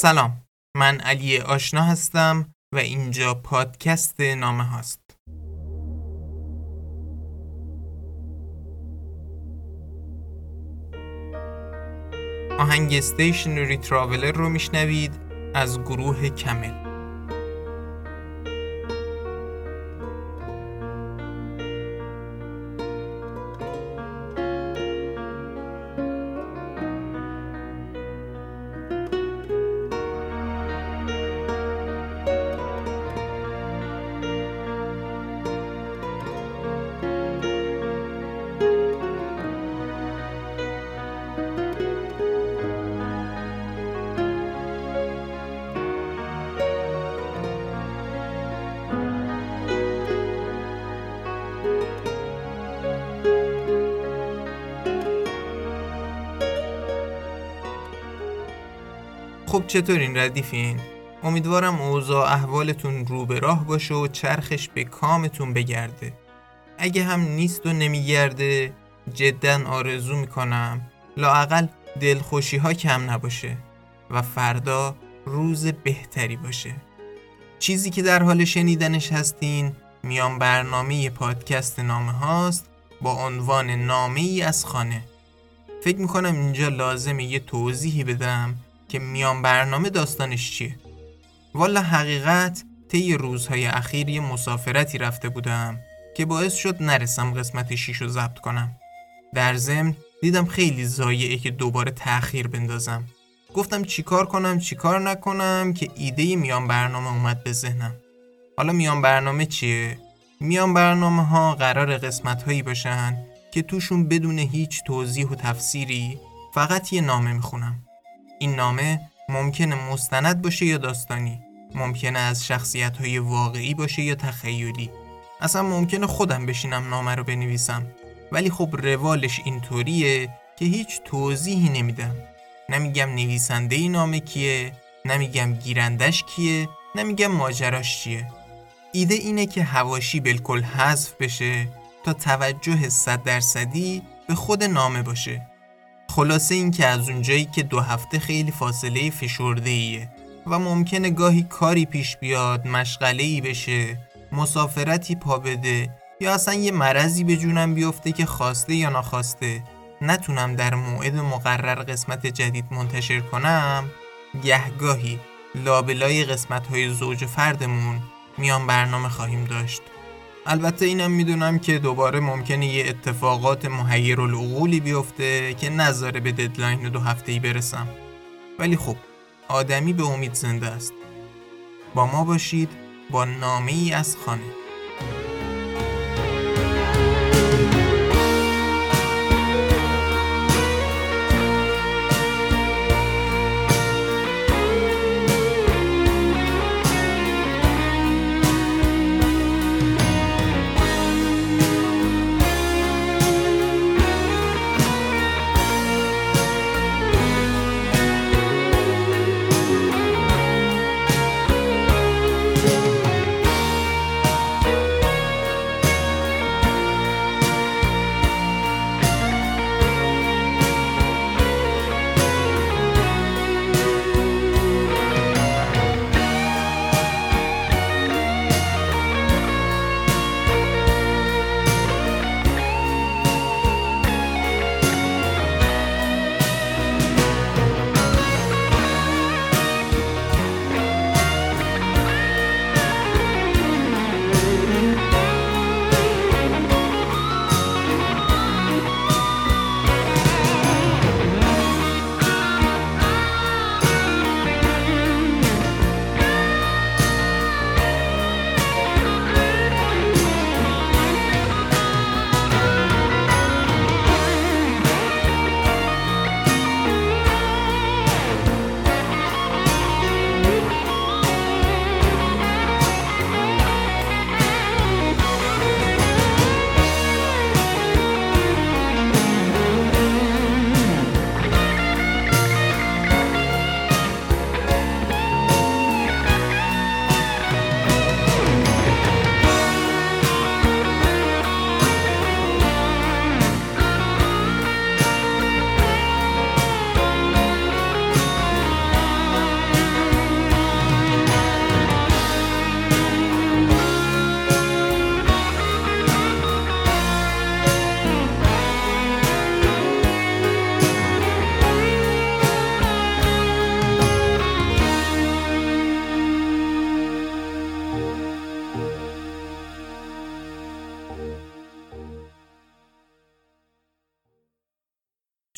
سلام. من علی آشنا هستم و اینجا پادکست نامه هاست. آهنگ استیشنری تراولر رو میشنوید از گروه کمل. خب چطور این ردیفین؟ امیدوارم اوضاع احوالتون رو به راه باشه و چرخش به کامتون بگرده. اگه هم نیست و نمیگرده جدا آرزو می‌کنم لاقل دلخوشی ها کم نباشه و فردا روز بهتری باشه. چیزی که در حال شنیدنش هستین میان برنامه پادکست نامه هاست با عنوان نامه ای از خانه. فکر می‌کنم اینجا لازمه یه توضیحی بدم که میان برنامه داستانش چیه؟ والا حقیقت طی روزهای اخیر یه مسافرتی رفته بودم که باعث شد نرسم قسمت 6 رو ضبط کنم. در ضمن دیدم خیلی زایعه که دوباره تأخیر بندازم. گفتم چیکار کنم چیکار نکنم که ایده میان برنامه اومد به ذهنم. حالا میان برنامه چیه؟ میان برنامه ها قرار قسمت هایی باشن که توشون بدون هیچ توضیح و تفسیری فقط یه نامه می‌خونم. این نامه ممکنه مستند باشه یا داستانی ممکنه از شخصیت های واقعی باشه یا تخیلی. اصلا ممکنه خودم بشینم نامه رو بنویسم. ولی خب روالش اینطوریه که هیچ توضیحی نمیدم. نمیگم نویسنده ای نامه کیه نمیگم گیرندش کیه نمیگم ماجراش چیه. ایده اینه که هواشی بالکل حذف بشه تا توجه صد درصدی به خود نامه باشه. خلاصه این که از اونجایی که دو هفته خیلی فاصله فشرده ایه و ممکنه گاهی کاری پیش بیاد مشغله ای بشه مسافرتی پا بده یا اصلا یه مرضی به جونم بیفته که خواسته یا ناخواسته نتونم در موعد مقرر قسمت جدید منتشر کنم گهگاهی لابلای قسمت های زوج فردمون میان برنامه خواهیم داشت. البته اینم می‌دونم که دوباره ممکنه یه اتفاقات محیر العقولی بیفته که نذاره به ددلاین دو هفته ای برسم. ولی خب آدمی به امید زنده است. با ما باشید با نامه ای از خانه.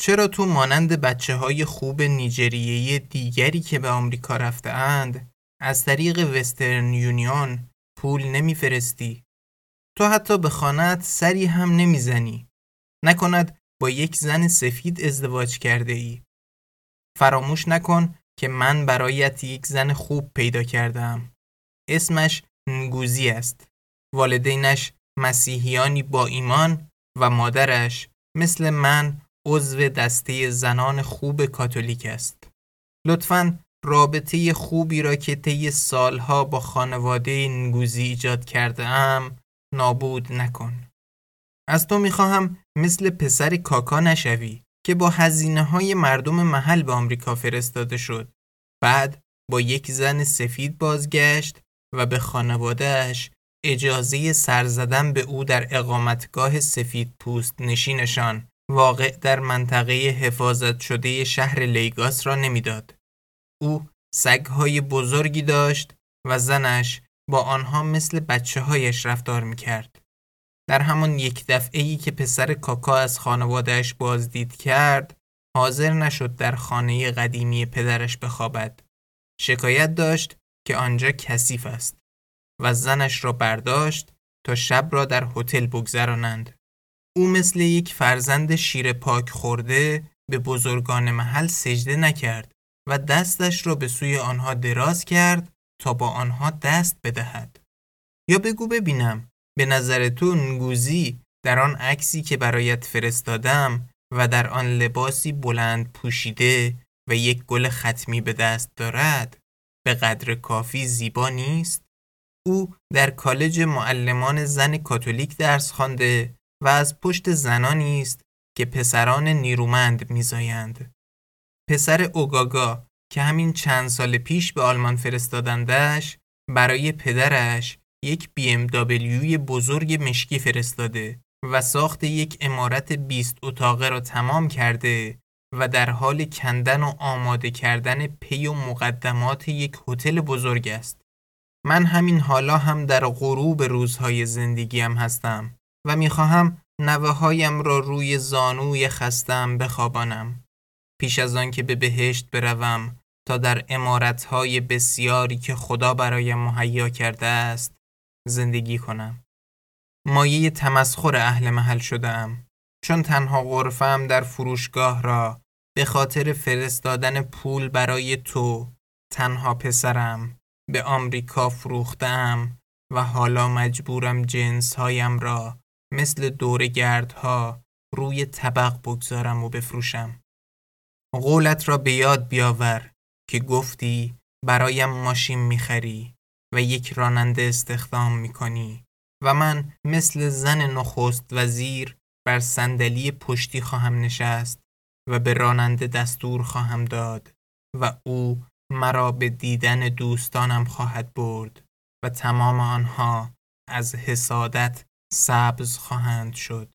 چرا تو مانند بچه های خوب نیجریهی دیگری که به آمریکا رفته اند از طریق وسترن یونیون پول نمیفرستی؟ تو حتی به خانت سری هم نمی‌زنی. نکند با یک زن سفید ازدواج کرده ای. فراموش نکن که من برایت یک زن خوب پیدا کردم. اسمش نگوزی است. والدینش مسیحیانی با ایمان و مادرش مثل من عضو دسته زنان خوب کاتولیک است. لطفاً رابطه خوبی را که طی سالها با خانواده نگوزی ایجاد کرده ام نابود نکن. از تو می‌خواهم مثل پسر کاکا نشوی که با هزینه های مردم محل به آمریکا فرستاده شد. بعد با یک زن سفید بازگشت و به خانوادهش اجازه سر زدن به او در اقامتگاه سفید پوست نشینشان واقع در منطقه حفاظت شده شهر لیگاس را نمی‌داد. او سگهای بزرگی داشت و زنش با آنها مثل بچه هایش رفتار می کرد. در همان یک دفعه ای که پسر کاکا از خانوادهش بازدید کرد حاضر نشد در خانه قدیمی پدرش بخوابد. شکایت داشت که آنجا کثیف است و زنش را برداشت تا شب را در هتل بگذرانند. او مثل یک فرزند شیر پاک خورده به بزرگان محل سجده نکرد و دستش را به سوی آنها دراز کرد تا با آنها دست بدهد. یا بگو ببینم به نظر تو نگوزی در آن عکسی که برایت فرستادم و در آن لباسی بلند پوشیده و یک گل ختمی به دست دارد به قدر کافی زیبا نیست؟ او در کالج معلمان زن کاتولیک درس خوانده و از پشت زنانی است که پسران نیرومند میزایند. پسر اوگاگا که همین چند سال پیش به آلمان فرستادندش برای پدرش یک BMW بزرگ مشکی فرستاده و ساخت یک امارت 20 اتاقه را تمام کرده و در حال کندن و آماده کردن پی و مقدمات یک هتل بزرگ است. من همین حالا هم در غروب روزهای زندگیم هستم و می‌خواهم نوه هایم را روی زانوی خستم بخوابانم. پیش از آن که به بهشت بروم تا در امارتهای بسیاری که خدا برایم مهیا کرده است زندگی کنم. مایه تمسخر اهل محل شدم چون تنها غرفم در فروشگاه را به خاطر فرستادن پول برای تو تنها پسرم به آمریکا فروختم و حالا مجبورم جنس هایم را مثل دور گردها روی طبق بگذارم و بفروشم. قولت را به یاد بیاور که گفتی برایم ماشین می‌خری و یک راننده استخدام می‌کنی و من مثل زن نخست وزیر بر صندلی پشتی خواهم نشست و به راننده دستور خواهم داد و او مرا به دیدن دوستانم خواهد برد و تمام آنها از حسادت سبز خواهند شد.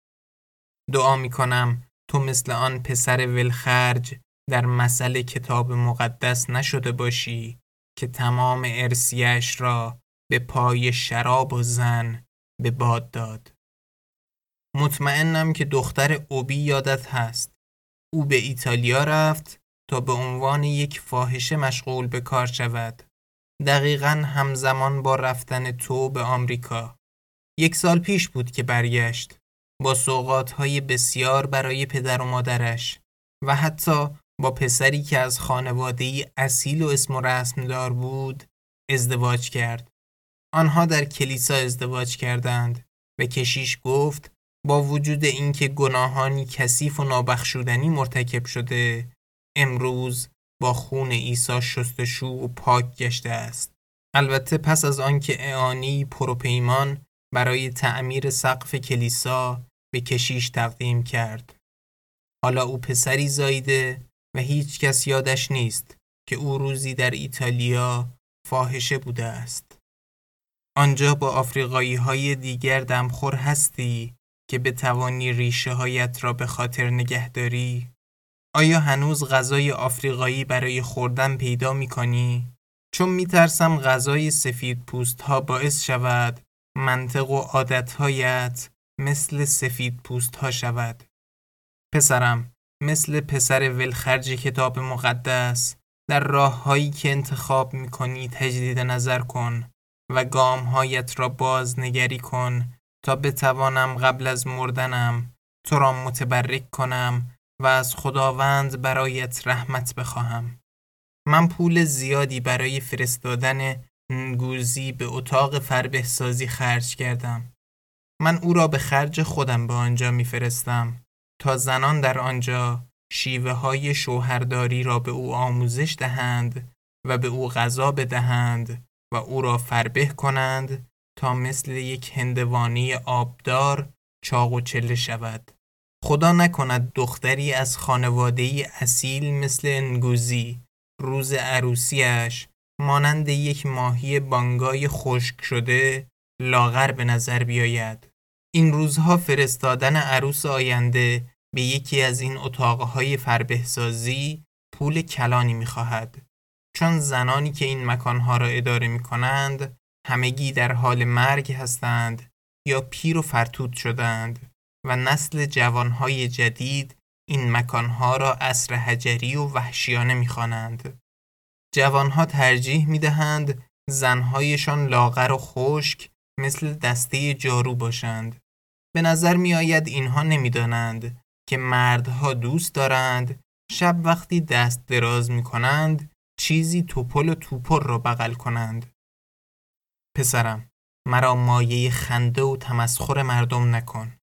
دعا می کنم تو مثل آن پسر ولخرج در مسئله کتاب مقدس نشده باشی که تمام ارسیش را به پای شراب و زن به باد داد. مطمئنم که دختر اوبی یادت هست. او به ایتالیا رفت تا به عنوان یک فاحشه مشغول به کار شود. دقیقا همزمان با رفتن تو به آمریکا. یک سال پیش بود که برگشت با های بسیار برای پدر و مادرش و حتی با پسری که از خانواده اصیل و اسم و رسم دار بود ازدواج کرد. آنها در کلیسا ازدواج کردند و کشیش گفت با وجود اینکه گناهانی کثیف و نابخشودنی مرتکب شده امروز با خون عیسی شستشو و پاک گشته است. البته پس از آنکه اعانی پروپیمان برای تعمیر سقف کلیسا به کشیش تقدیم کرد. حالا او پسری زایده و هیچ کس یادش نیست که او روزی در ایتالیا فاحشه بوده است. آنجا با آفریقایی های دیگر دمخور هستی که به توانی ریشه هایت را به خاطر نگهداری؟ آیا هنوز غذای آفریقایی برای خوردن پیدا می کنی؟ چون می ترسم غذای سفید پوست ها باعث شود منطق و عادتهایت مثل سفید پوست ها شود. پسرم مثل پسر ولخرج کتاب مقدس در راه هایی که انتخاب می کنی تجدید نظر کن و گام هایت را بازنگری کن تا بتوانم قبل از مردنم تو را متبرک کنم و از خداوند برایت رحمت بخواهم. من پول زیادی برای فرستادن نگوزی به اتاق فربهسازی خرج کردم. من او را به خرج خودم به آنجا میفرستم تا زنان در آنجا شیوه های شوهرداری را به او آموزش دهند و به او غذا بدهند و او را فربه کنند تا مثل یک هندوانی آبدار چاق و چله شود. خدا نکند دختری از خانواده اصیل مثل انگوزی روز عروسیش مانند یک ماهی بانگای خشک شده لاغر به نظر بیاید. این روزها فرستادن عروس آینده به یکی از این اتاقهای فربهسازی پول کلانی می‌خواهد. چون زنانی که این مکانها را اداره می کنند همگی در حال مرگ هستند یا پیر و فرتود شدند و نسل جوانهای جدید این مکانها را عصر حجری و وحشیانه می‌خوانند. جوانها ترجیح می دهند زنهایشان لاغر و خشک مثل دسته جارو باشند. به نظر می آید اینها نمی‌دانند که مردها دوست دارند شب وقتی دست دراز می کنند چیزی توپل و توپر را بغل کنند. پسرم مرا مایه خنده و تمسخر مردم نکن.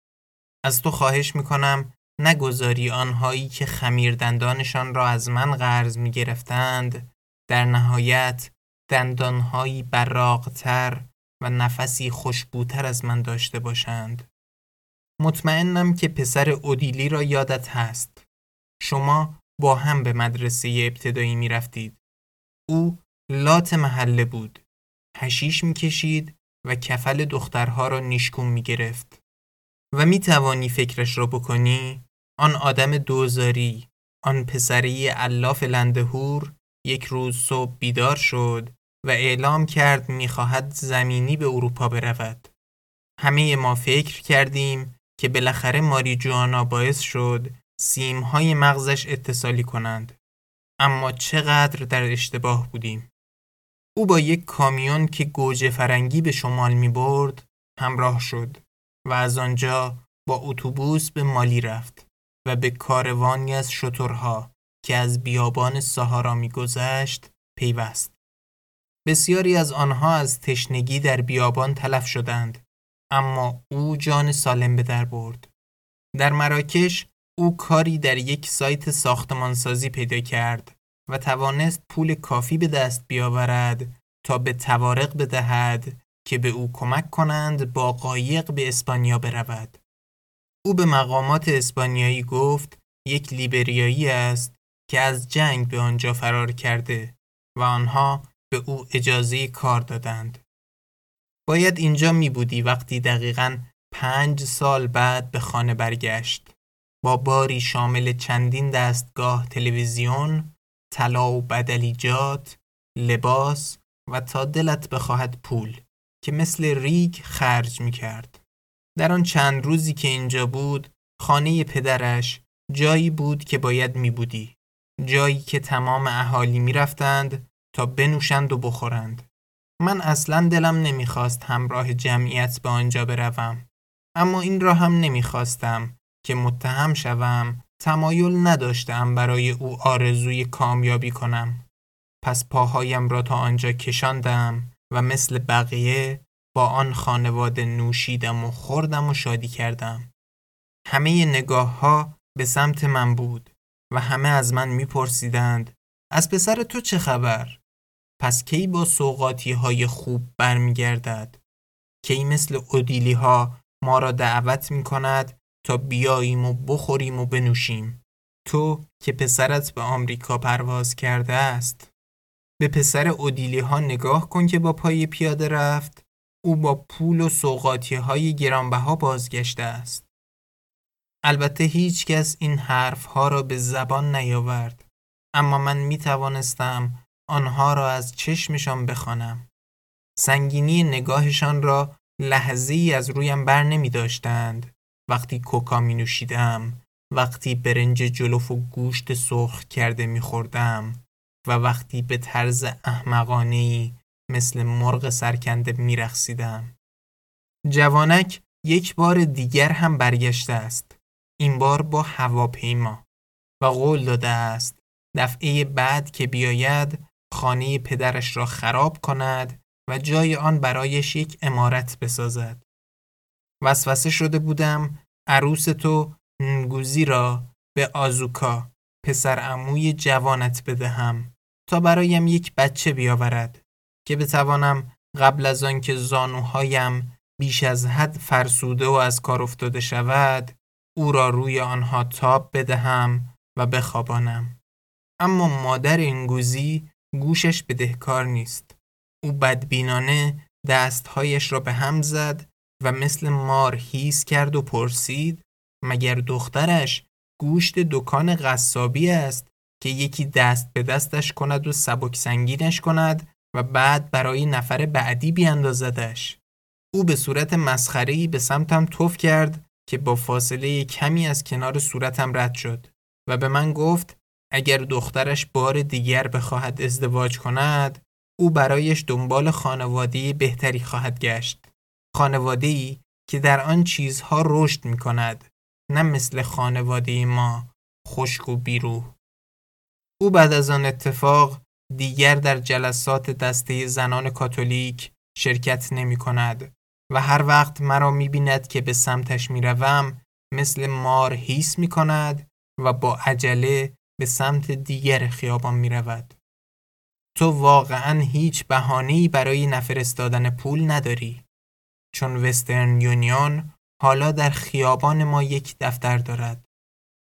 از تو خواهش می کنم نگذاری آنهایی که خمیر دندانشان را از من قرض می گرفتند در نهایت دندانهایی براغتر و نفسی خوشبوتر از من داشته باشند. مطمئنم که پسر اودیلی را یادت هست. شما با هم به مدرسه ابتدایی می رفتید. او لات محله بود. هشیش می کشید و کفل دخترها را نیشکون می گرفت. و می توانی فکرش را بکنی؟ آن آدم دوزاری، آن پسری علاف لندهور یک روز صبح بیدار شد و اعلام کرد می‌خواهد زمینی به اروپا برود. همه ما فکر کردیم که بالاخره ماری جوانا باعث شد سیمهای مغزش اتصالی کنند. اما چقدر در اشتباه بودیم. او با یک کامیون که گوجه فرنگی به شمال می برد همراه شد و از آنجا با اتوبوس به مالی رفت و به کاروانی از شترها که از بیابان سهارا میگذشت پیوست. بسیاری از آنها از تشنگی در بیابان تلف شدند اما او جان سالم به در برد. در مراکش او کاری در یک سایت ساختمانسازی پیدا کرد و توانست پول کافی به دست بیاورد تا به توارق بدهد که به او کمک کنند با قایق به اسپانیا برود. او به مقامات اسپانیایی گفت یک لیبریایی است که از جنگ به آنجا فرار کرده و آنها به او اجازه کار دادند. باید اینجا می بودی وقتی دقیقا پنج سال بعد به خانه برگشت. با باری شامل چندین دستگاه تلویزیون، طلا و بدلیجات، لباس و تا دلت بخواهد پول که مثل ریگ خرج می کرد. در آن چند روزی که اینجا بود خانه پدرش جایی بود که باید می بودی. جایی که تمام اهالی می رفتند تا بنوشند و بخورند. من اصلا دلم نمی‌خواست همراه جمعیت به آنجا بروم. اما این را هم نمی‌خواستم که متهم شوم تمایل نداشتم برای او آرزوی کامیابی کنم. پس پاهایم را تا آنجا کشاندم و مثل بقیه با آن خانواده نوشیدم و خوردم و شادی کردم. همه نگاه ها به سمت من بود و همه از من میپرسیدند از پسر تو چه خبر؟ پس کی با سوقاتی های خوب برمیگردد؟ کی مثل اودیلی ها ما را دعوت می کند تا بیاییم و بخوریم و بنوشیم؟ تو که پسرت به آمریکا پرواز کرده است به پسر اودیلی ها نگاه کن که با پای پیاده رفت او با پول و سوقاتی های گرانبها بازگشته است البته هیچ کس این حرف ها را به زبان نیاورد اما من می توانستم آنها را از چشمشان بخوانم. سنگینی نگاهشان را لحظه ای از رویم بر نمی داشتند وقتی کوکا می نوشیدم وقتی برنج جلوف و گوشت سرخ کرده میخوردم و وقتی به طرز احمقانهی مثل مرغ سرکنده میرخسیدم. جوانک یک بار دیگر هم برگشته است. این بار با هواپیما و قول داده است دفعه بعد که بیاید خانه پدرش را خراب کند و جای آن برایش یک امارت بسازد. وسوسه شده بودم عروس تو نگوزی را به آزوکا پسر عموی جوانت بدهم تا برایم یک بچه بیاورد که بتوانم قبل از آنکه زانوهایم بیش از حد فرسوده و از کار افتاده شود او را روی آنها تاب بدهم و بخوابانم. اما مادر این گوزی گوشش بدهکار نیست. او بدبینانه دستهایش را به هم زد و مثل مار هیس کرد و پرسید مگر دخترش گوشت دکان قصابی است که یکی دست به دستش کند و سبک سنگینش کند و بعد برای نفر بعدی بیاندازدش؟ او به صورت مسخره‌ای به سمتم توف کرد که با فاصله کمی از کنار صورتم رد شد و به من گفت اگر دخترش بار دیگر بخواهد ازدواج کند او برایش دنبال خانواده بهتری خواهد گشت. خانواده که در آن چیزها رشد می کند نه مثل خانواده ما خشک و بیروح. او بعد از آن اتفاق دیگر در جلسات دسته زنان کاتولیک شرکت نمی کند و هر وقت مرا می بیند که به سمتش می روم مثل مار هیس می کند و با عجله به سمت دیگر خیابان می رود. تو واقعا هیچ بهانه‌ای برای نفرستادن پول نداری چون وسترن یونیون حالا در خیابان ما یک دفتر دارد.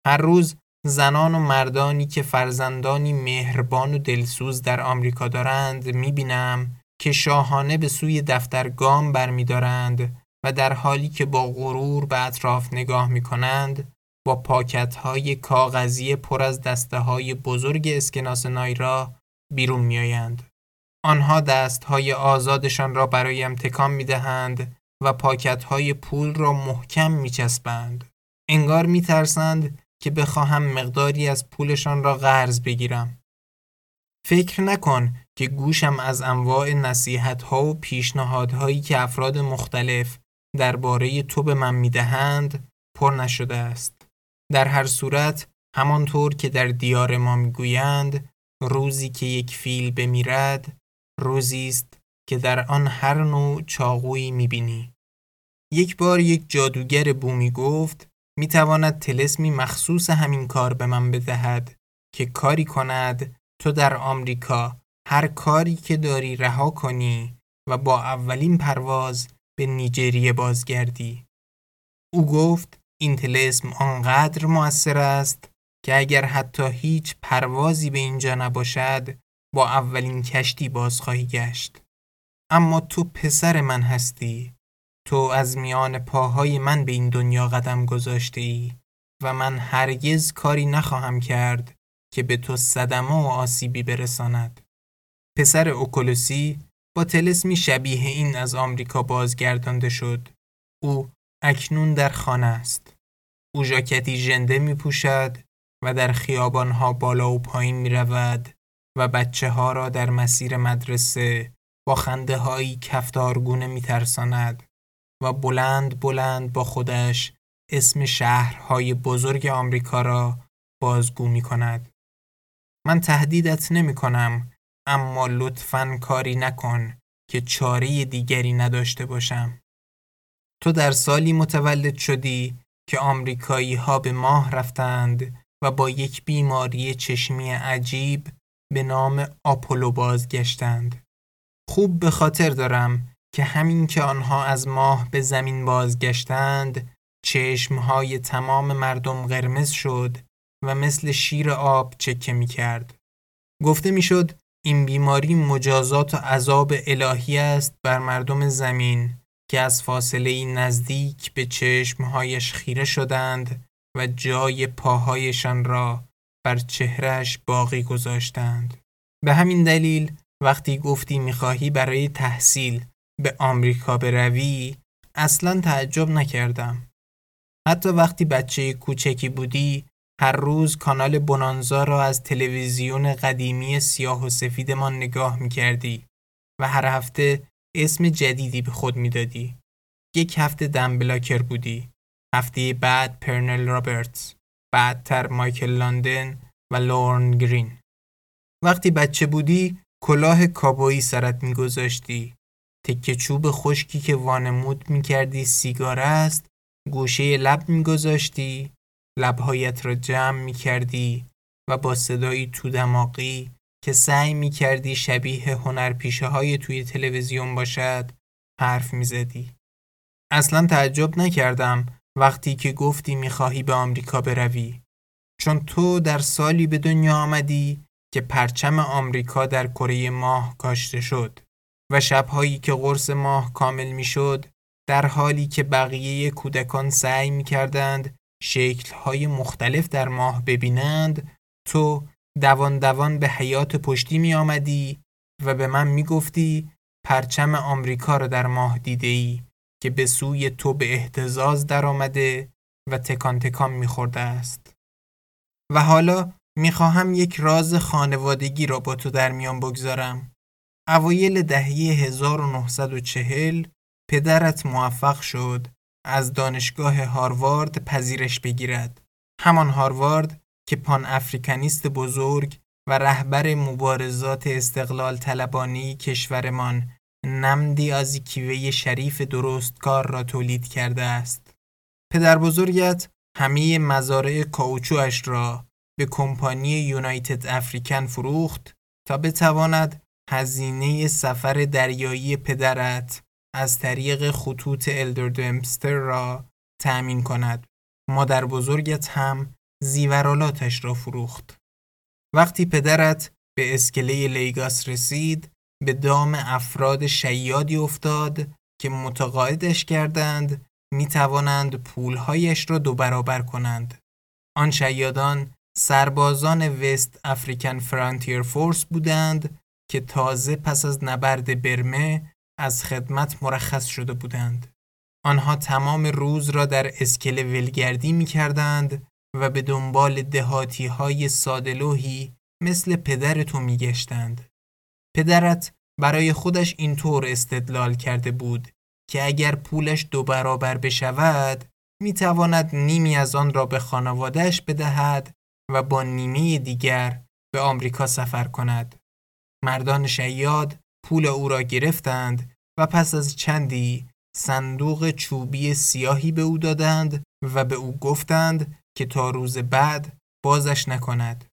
هر روز زنان و مردانی که فرزندانی مهربان و دلسوز در آمریکا دارند می‌بینم که شاهانه به سوی دفتر گام برمیدارند و در حالی که با غرور به اطراف نگاه می کنند با پاکت های کاغذی پر از دسته های بزرگ اسکناس نایرا بیرون می آیند. آنها دست های آزادشان را برایم تکان می دهند و پاکت های پول را محکم می چسبند. انگار می ترسند که بخواهم مقداری از پولشان را قرض بگیرم. فکر نکن که گوشم از انواع نصیحت ها و پیشنهادهایی که افراد مختلف درباره تو به من می‌دهند پر نشده است. در هر صورت همانطور که در دیار ما می‌گویند روزی که یک فیل بمیرد روزی است که در آن هر نوع چاقویی می‌بینی. یک بار یک جادوگر بومی گفت می‌تواند تلسمی مخصوص همین کار به من بدهد که کاری کند تو در آمریکا هر کاری که داری رها کنی و با اولین پرواز به نیجریه بازگردی. او گفت این تلسم آنقدر موثر است که اگر حتی هیچ پروازی به اینجا نباشد با اولین کشتی باز خواهی گشت. اما تو پسر من هستی. تو از میان پاهای من به این دنیا قدم گذاشته ای و من هرگز کاری نخواهم کرد که به تو صدمه و آسیبی برساند. پسر اوکولوسی با تلسمی شبیه این از آمریکا بازگردانده شد. او اکنون در خانه است. او ژاکتی ژنده می پوشد و در خیابانها بالا و پایین می رود و بچه ها را در مسیر مدرسه با خنده هایی کفتارگونه می ترساند و بلند بلند با خودش اسم شهرهای بزرگ آمریکا را بازگو می کند. من تهدیدت نمی کنم اما لطفا کاری نکن که چاره دیگری نداشته باشم. تو در سالی متولد شدی که آمریکایی ها به ماه رفتند و با یک بیماری چشمی عجیب به نام آپولو بازگشتند. خوب به خاطر دارم که همین که آنها از ماه به زمین بازگشتند چشمهای تمام مردم قرمز شد و مثل شیر آب چکه می کرد. گفته می شد این بیماری مجازات و عذاب الهی است بر مردم زمین که از فاصله نزدیک به چشمهایش خیره شدند و جای پاهایشان را بر چهرش باقی گذاشتند. به همین دلیل وقتی گفتی می‌خواهی برای تحصیل به آمریکا بروی اصلا تعجب نکردم. حتی وقتی بچه کوچکی بودی هر روز کانال بونانزا را از تلویزیون قدیمی سیاه و سفیدمان نگاه می کردی و هر هفته اسم جدیدی به خود می‌دادی. یک هفته دنبلاکر بودی. هفته بعد پرنل رابرتس. بعدتر مایکل لاندن و لورن گرین. وقتی بچه بودی کلاه کابویی سرت میگذاشتی. تکه چوب خشکی که وانمود می‌کردی سیگار است گوشه لب میگذاشتی لبهایت را جمع می‌کردی و با صدایی تو دماغی که سعی می‌کردی شبیه هنرپیشه های توی تلویزیون باشد حرف می‌زدی. اصلا تعجب نکردم وقتی که گفتی می‌خواهی به آمریکا بروی چون تو در سالی به دنیا آمدی که پرچم آمریکا در کره ماه کاشته شد و شبهایی که قرص ماه کامل می‌شد در حالی که بقیه کودکان سعی می کردند شکلهای مختلف در ماه ببینند تو دوان دوان به حیات پشتی می آمدی و به من می گفتی پرچم آمریکا را در ماه دیده ای که به سوی تو به احتزاز در آمده و تکان تکان می خورده است. و حالا می خواهم یک راز خانوادگی را با تو در میان بگذارم. اوایل دهه 1940 پدرت موفق شد از دانشگاه هاروارد پذیرش بگیرد. همان هاروارد که پان افریکانیست بزرگ و رهبر مبارزات استقلال طلبانی کشورمان نمدی از کیوه شریف درستکار را تولید کرده است. پدر بزرگت همه مزارع کاوچوش را به کمپانی یونایتد افریکن فروخت تا بتواند هزینه سفر دریایی پدرت از طریق خطوط الدردمستر را تأمین کند. مادر بزرگت هم زیورالاتش را فروخت. وقتی پدرت به اسکله لیگاس رسید به دام افراد شیادی افتاد که متقاعدش کردند می توانند پولهایش را دو برابر کنند. آن شیادان سربازان وست افریکن فرانتیر فورس بودند که تازه پس از نبرد برمه از خدمت مرخص شده بودند. آنها تمام روز را در اسکله ولگردی می کردند و به دنبال دهاتی های سادلوهی مثل پدر تو می گشتند. پدرت برای خودش اینطور استدلال کرده بود که اگر پولش دو برابر بشود می تواند نیمی از آن را به خانوادهش بدهد و با نیمه دیگر به آمریکا سفر کند. مردان شیاد پول او را گرفتند و پس از چندی صندوق چوبی سیاهی به او دادند و به او گفتند که تا روز بعد بازش نکند.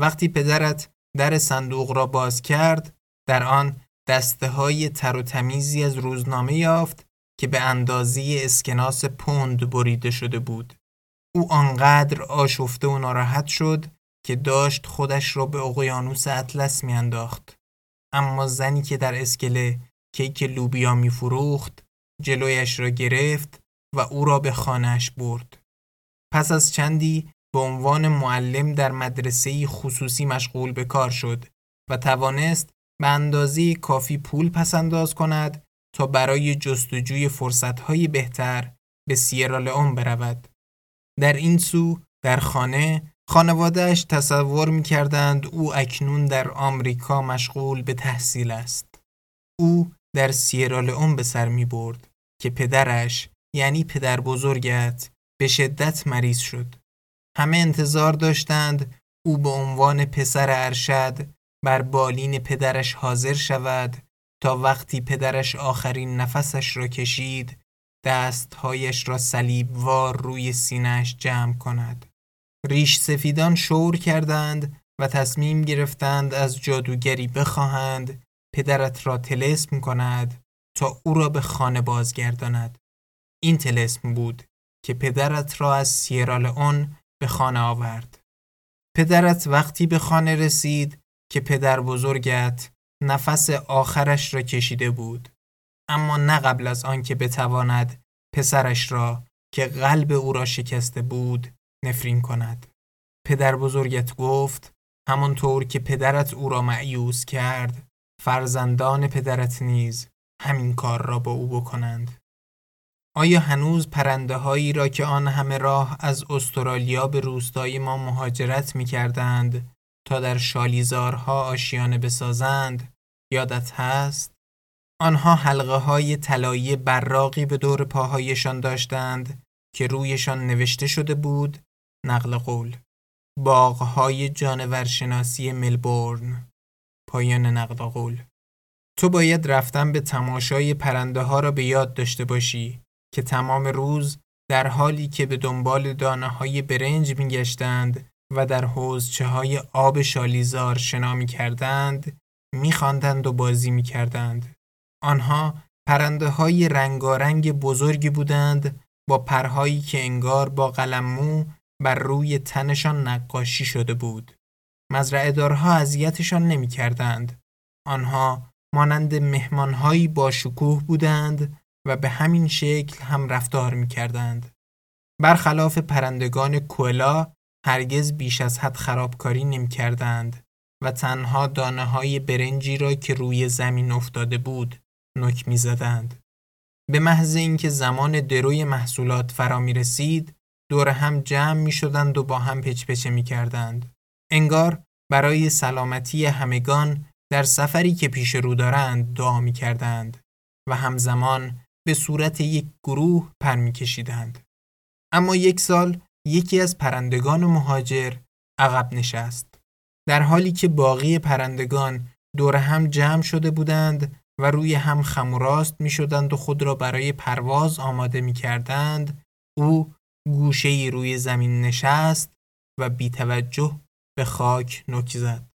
وقتی پدرت در صندوق را باز کرد در آن دسته های تر و تمیزی از روزنامه یافت که به اندازه اسکناس پوند بریده شده بود. او آنقدر آشفته و ناراحت شد که داشت خودش را به اقیانوس اطلس میانداخت. اما زنی که در اسکله کیک لوبیا میفروخت جلویش را گرفت و او را به خانهش برد. پس از چندی به عنوان معلم در مدرسه خصوصی مشغول به کار شد و توانست به اندازه کافی پول پسنداز کند تا برای جستجوی فرصتهای بهتر به سیرالئون برود. در این سو در خانه خانوادهش تصور می کردند او اکنون در آمریکا مشغول به تحصیل است. او در سیرالئون به سر می برد که پدرش یعنی پدر بزرگت به شدت مریض شد. همه انتظار داشتند او به عنوان پسر ارشد بر بالین پدرش حاضر شود تا وقتی پدرش آخرین نفسش را کشید دستهایش را صلیبوار روی سینهش جمع کند. ریش سفیدان شور کردند و تصمیم گرفتند از جادوگری بخواهند پدرت را تلسم کند تا او را به خانه بازگرداند. این تلسم بود که پدرت را از سیرالئون به خانه آورد. پدرت وقتی به خانه رسید که پدر بزرگت نفس آخرش را کشیده بود اما نه قبل از آنکه بتواند پسرش را که قلب او را شکسته بود نفرین کند پدر بزرگت گفت همانطور که پدرت او را معیوز کرد فرزندان پدرت نیز همین کار را با او بکنند آیا هنوز پرنده هایی را که آن همه راه از استرالیا به روستای ما مهاجرت می کردند تا در شالیزارها آشیانه بسازند یادت هست؟ آنها حلقه های طلایی براقی به دور پاهایشان داشتند که رویشان نوشته شده بود نقل قول. باغهای جانورشناسی ملبورن. پایان نقل قول. تو باید رفتن به تماشای پرنده ها را به یاد داشته باشی که تمام روز در حالی که به دنبال دانه های برنج می گشتند و در حوزچه های آب شالیزار شنا می کردند می خاندند و بازی می کردند. آنها پرنده های رنگارنگ بزرگی بودند با پرهایی که انگار با قلممو بر روی تنشان نقاشی شده بود. مزرعه دارها اذیتشان نمی کردند. آنها مانند مهمانهایی با شکوه بودند و به همین شکل هم رفتار می کردند. برخلاف پرندگان کولا هرگز بیش از حد خرابکاری نمی کردند و تنها دانه های برنجی را که روی زمین افتاده بود نک می زدند. به محض اینکه زمان دروی محصولات فرا می رسید دور هم جمع می شدند و با هم پچپچه می کردند. انگار برای سلامتی همگان در سفری که پیش رو دارند دعا می کردند و همزمان به صورت یک گروه پر می کشیدند. اما یک سال یکی از پرندگان مهاجر عقب نشست. در حالی که باقی پرندگان دور هم جمع شده بودند و روی هم خموراست می شدند و خود را برای پرواز آماده می کردند، او گوشه روی زمین نشست و بی توجه به خاک نک زد.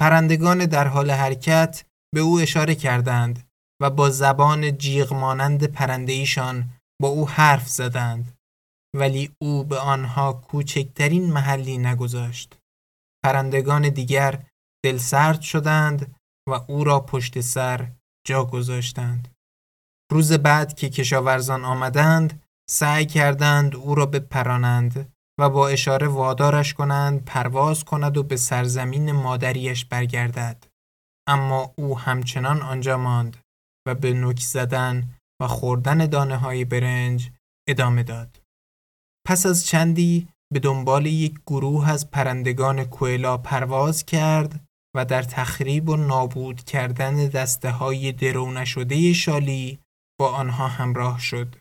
پرندگان در حال حرکت به او اشاره کردند و با زبان جیغ مانند پرنده ایشان با او حرف زدند ولی او به آنها کوچکترین محلی نگذاشت. پرندگان دیگر دلسرد شدند و او را پشت سر جا گذاشتند. روز بعد که کشاورزان آمدند سعی کردند او را بپرانند و با اشاره وادارش کنند پرواز کند و به سرزمین مادریش برگردد. اما او همچنان آنجا ماند و به نوک زدن و خوردن دانه های برنج ادامه داد. پس از چندی به دنبال یک گروه از پرندگان کوئلا پرواز کرد و در تخریب و نابود کردن دسته های درو نشده شالی با آنها همراه شد.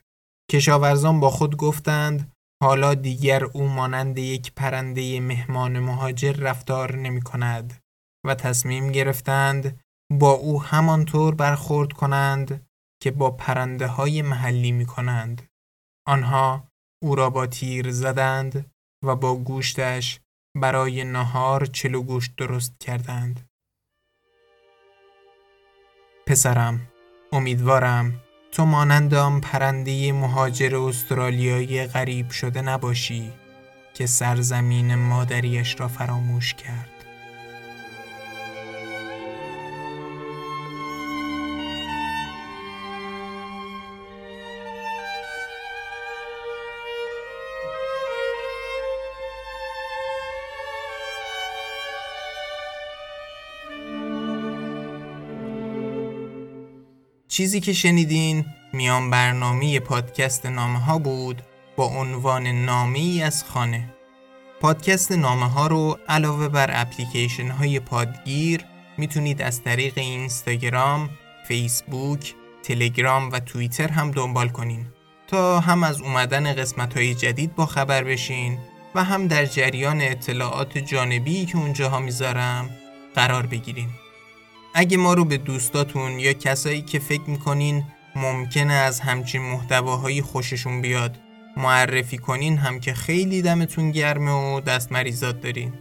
کشاورزان با خود گفتند حالا دیگر او مانند یک پرنده مهمان مهاجر رفتار نمی کند و تصمیم گرفتند با او همانطور برخورد کنند که با پرنده های محلی می کنند. آنها او را با تیر زدند و با گوشتش برای نهار چلو گوشت درست کردند. پسرم امیدوارم تو مانند آن پرنده مهاجر استرالیایی غریب شده نباشی که سرزمین مادریش را فراموش کرد. چیزی که شنیدین میان برنامه پادکست نامه ها بود با عنوان نامی از خانه. پادکست نامه ها رو علاوه بر اپلیکیشن های پادگیر می‌تونید از طریق اینستاگرام، فیسبوک، تلگرام و توییتر هم دنبال کنین تا هم از اومدن قسمت های جدید با خبر بشین و هم در جریان اطلاعات جانبی که اونجاها می‌ذارم قرار بگیرین. اگه ما رو به دوستاتون یا کسایی که فکر می‌کنین ممکنه از همچین محتواهایی خوششون بیاد معرفی کنین هم که خیلی دمتون گرمه و دست مریضات دارین.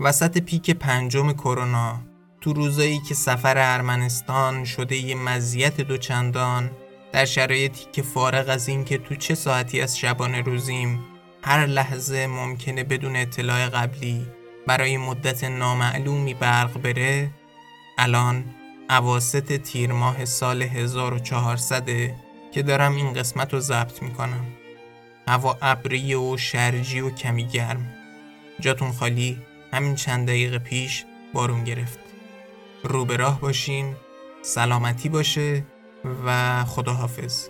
وسط پیک پنجم کرونا تو روزایی که سفر ارمنستان شده یه مزیت دوچندان در شرایطی که فارغ از این که تو چه ساعتی از شبانه روزیم هر لحظه ممکنه بدون اطلاع قبلی برای مدت نامعلومی برق بره الان عواست تیر ماه سال 1400 که دارم این قسمت رو ضبط می‌کنم. هوا ابری و شرجی و کمی گرم. جاتون خالی همین چند دقیقه پیش بارون گرفت. رو به راه باشین سلامتی باشه و خداحافظ.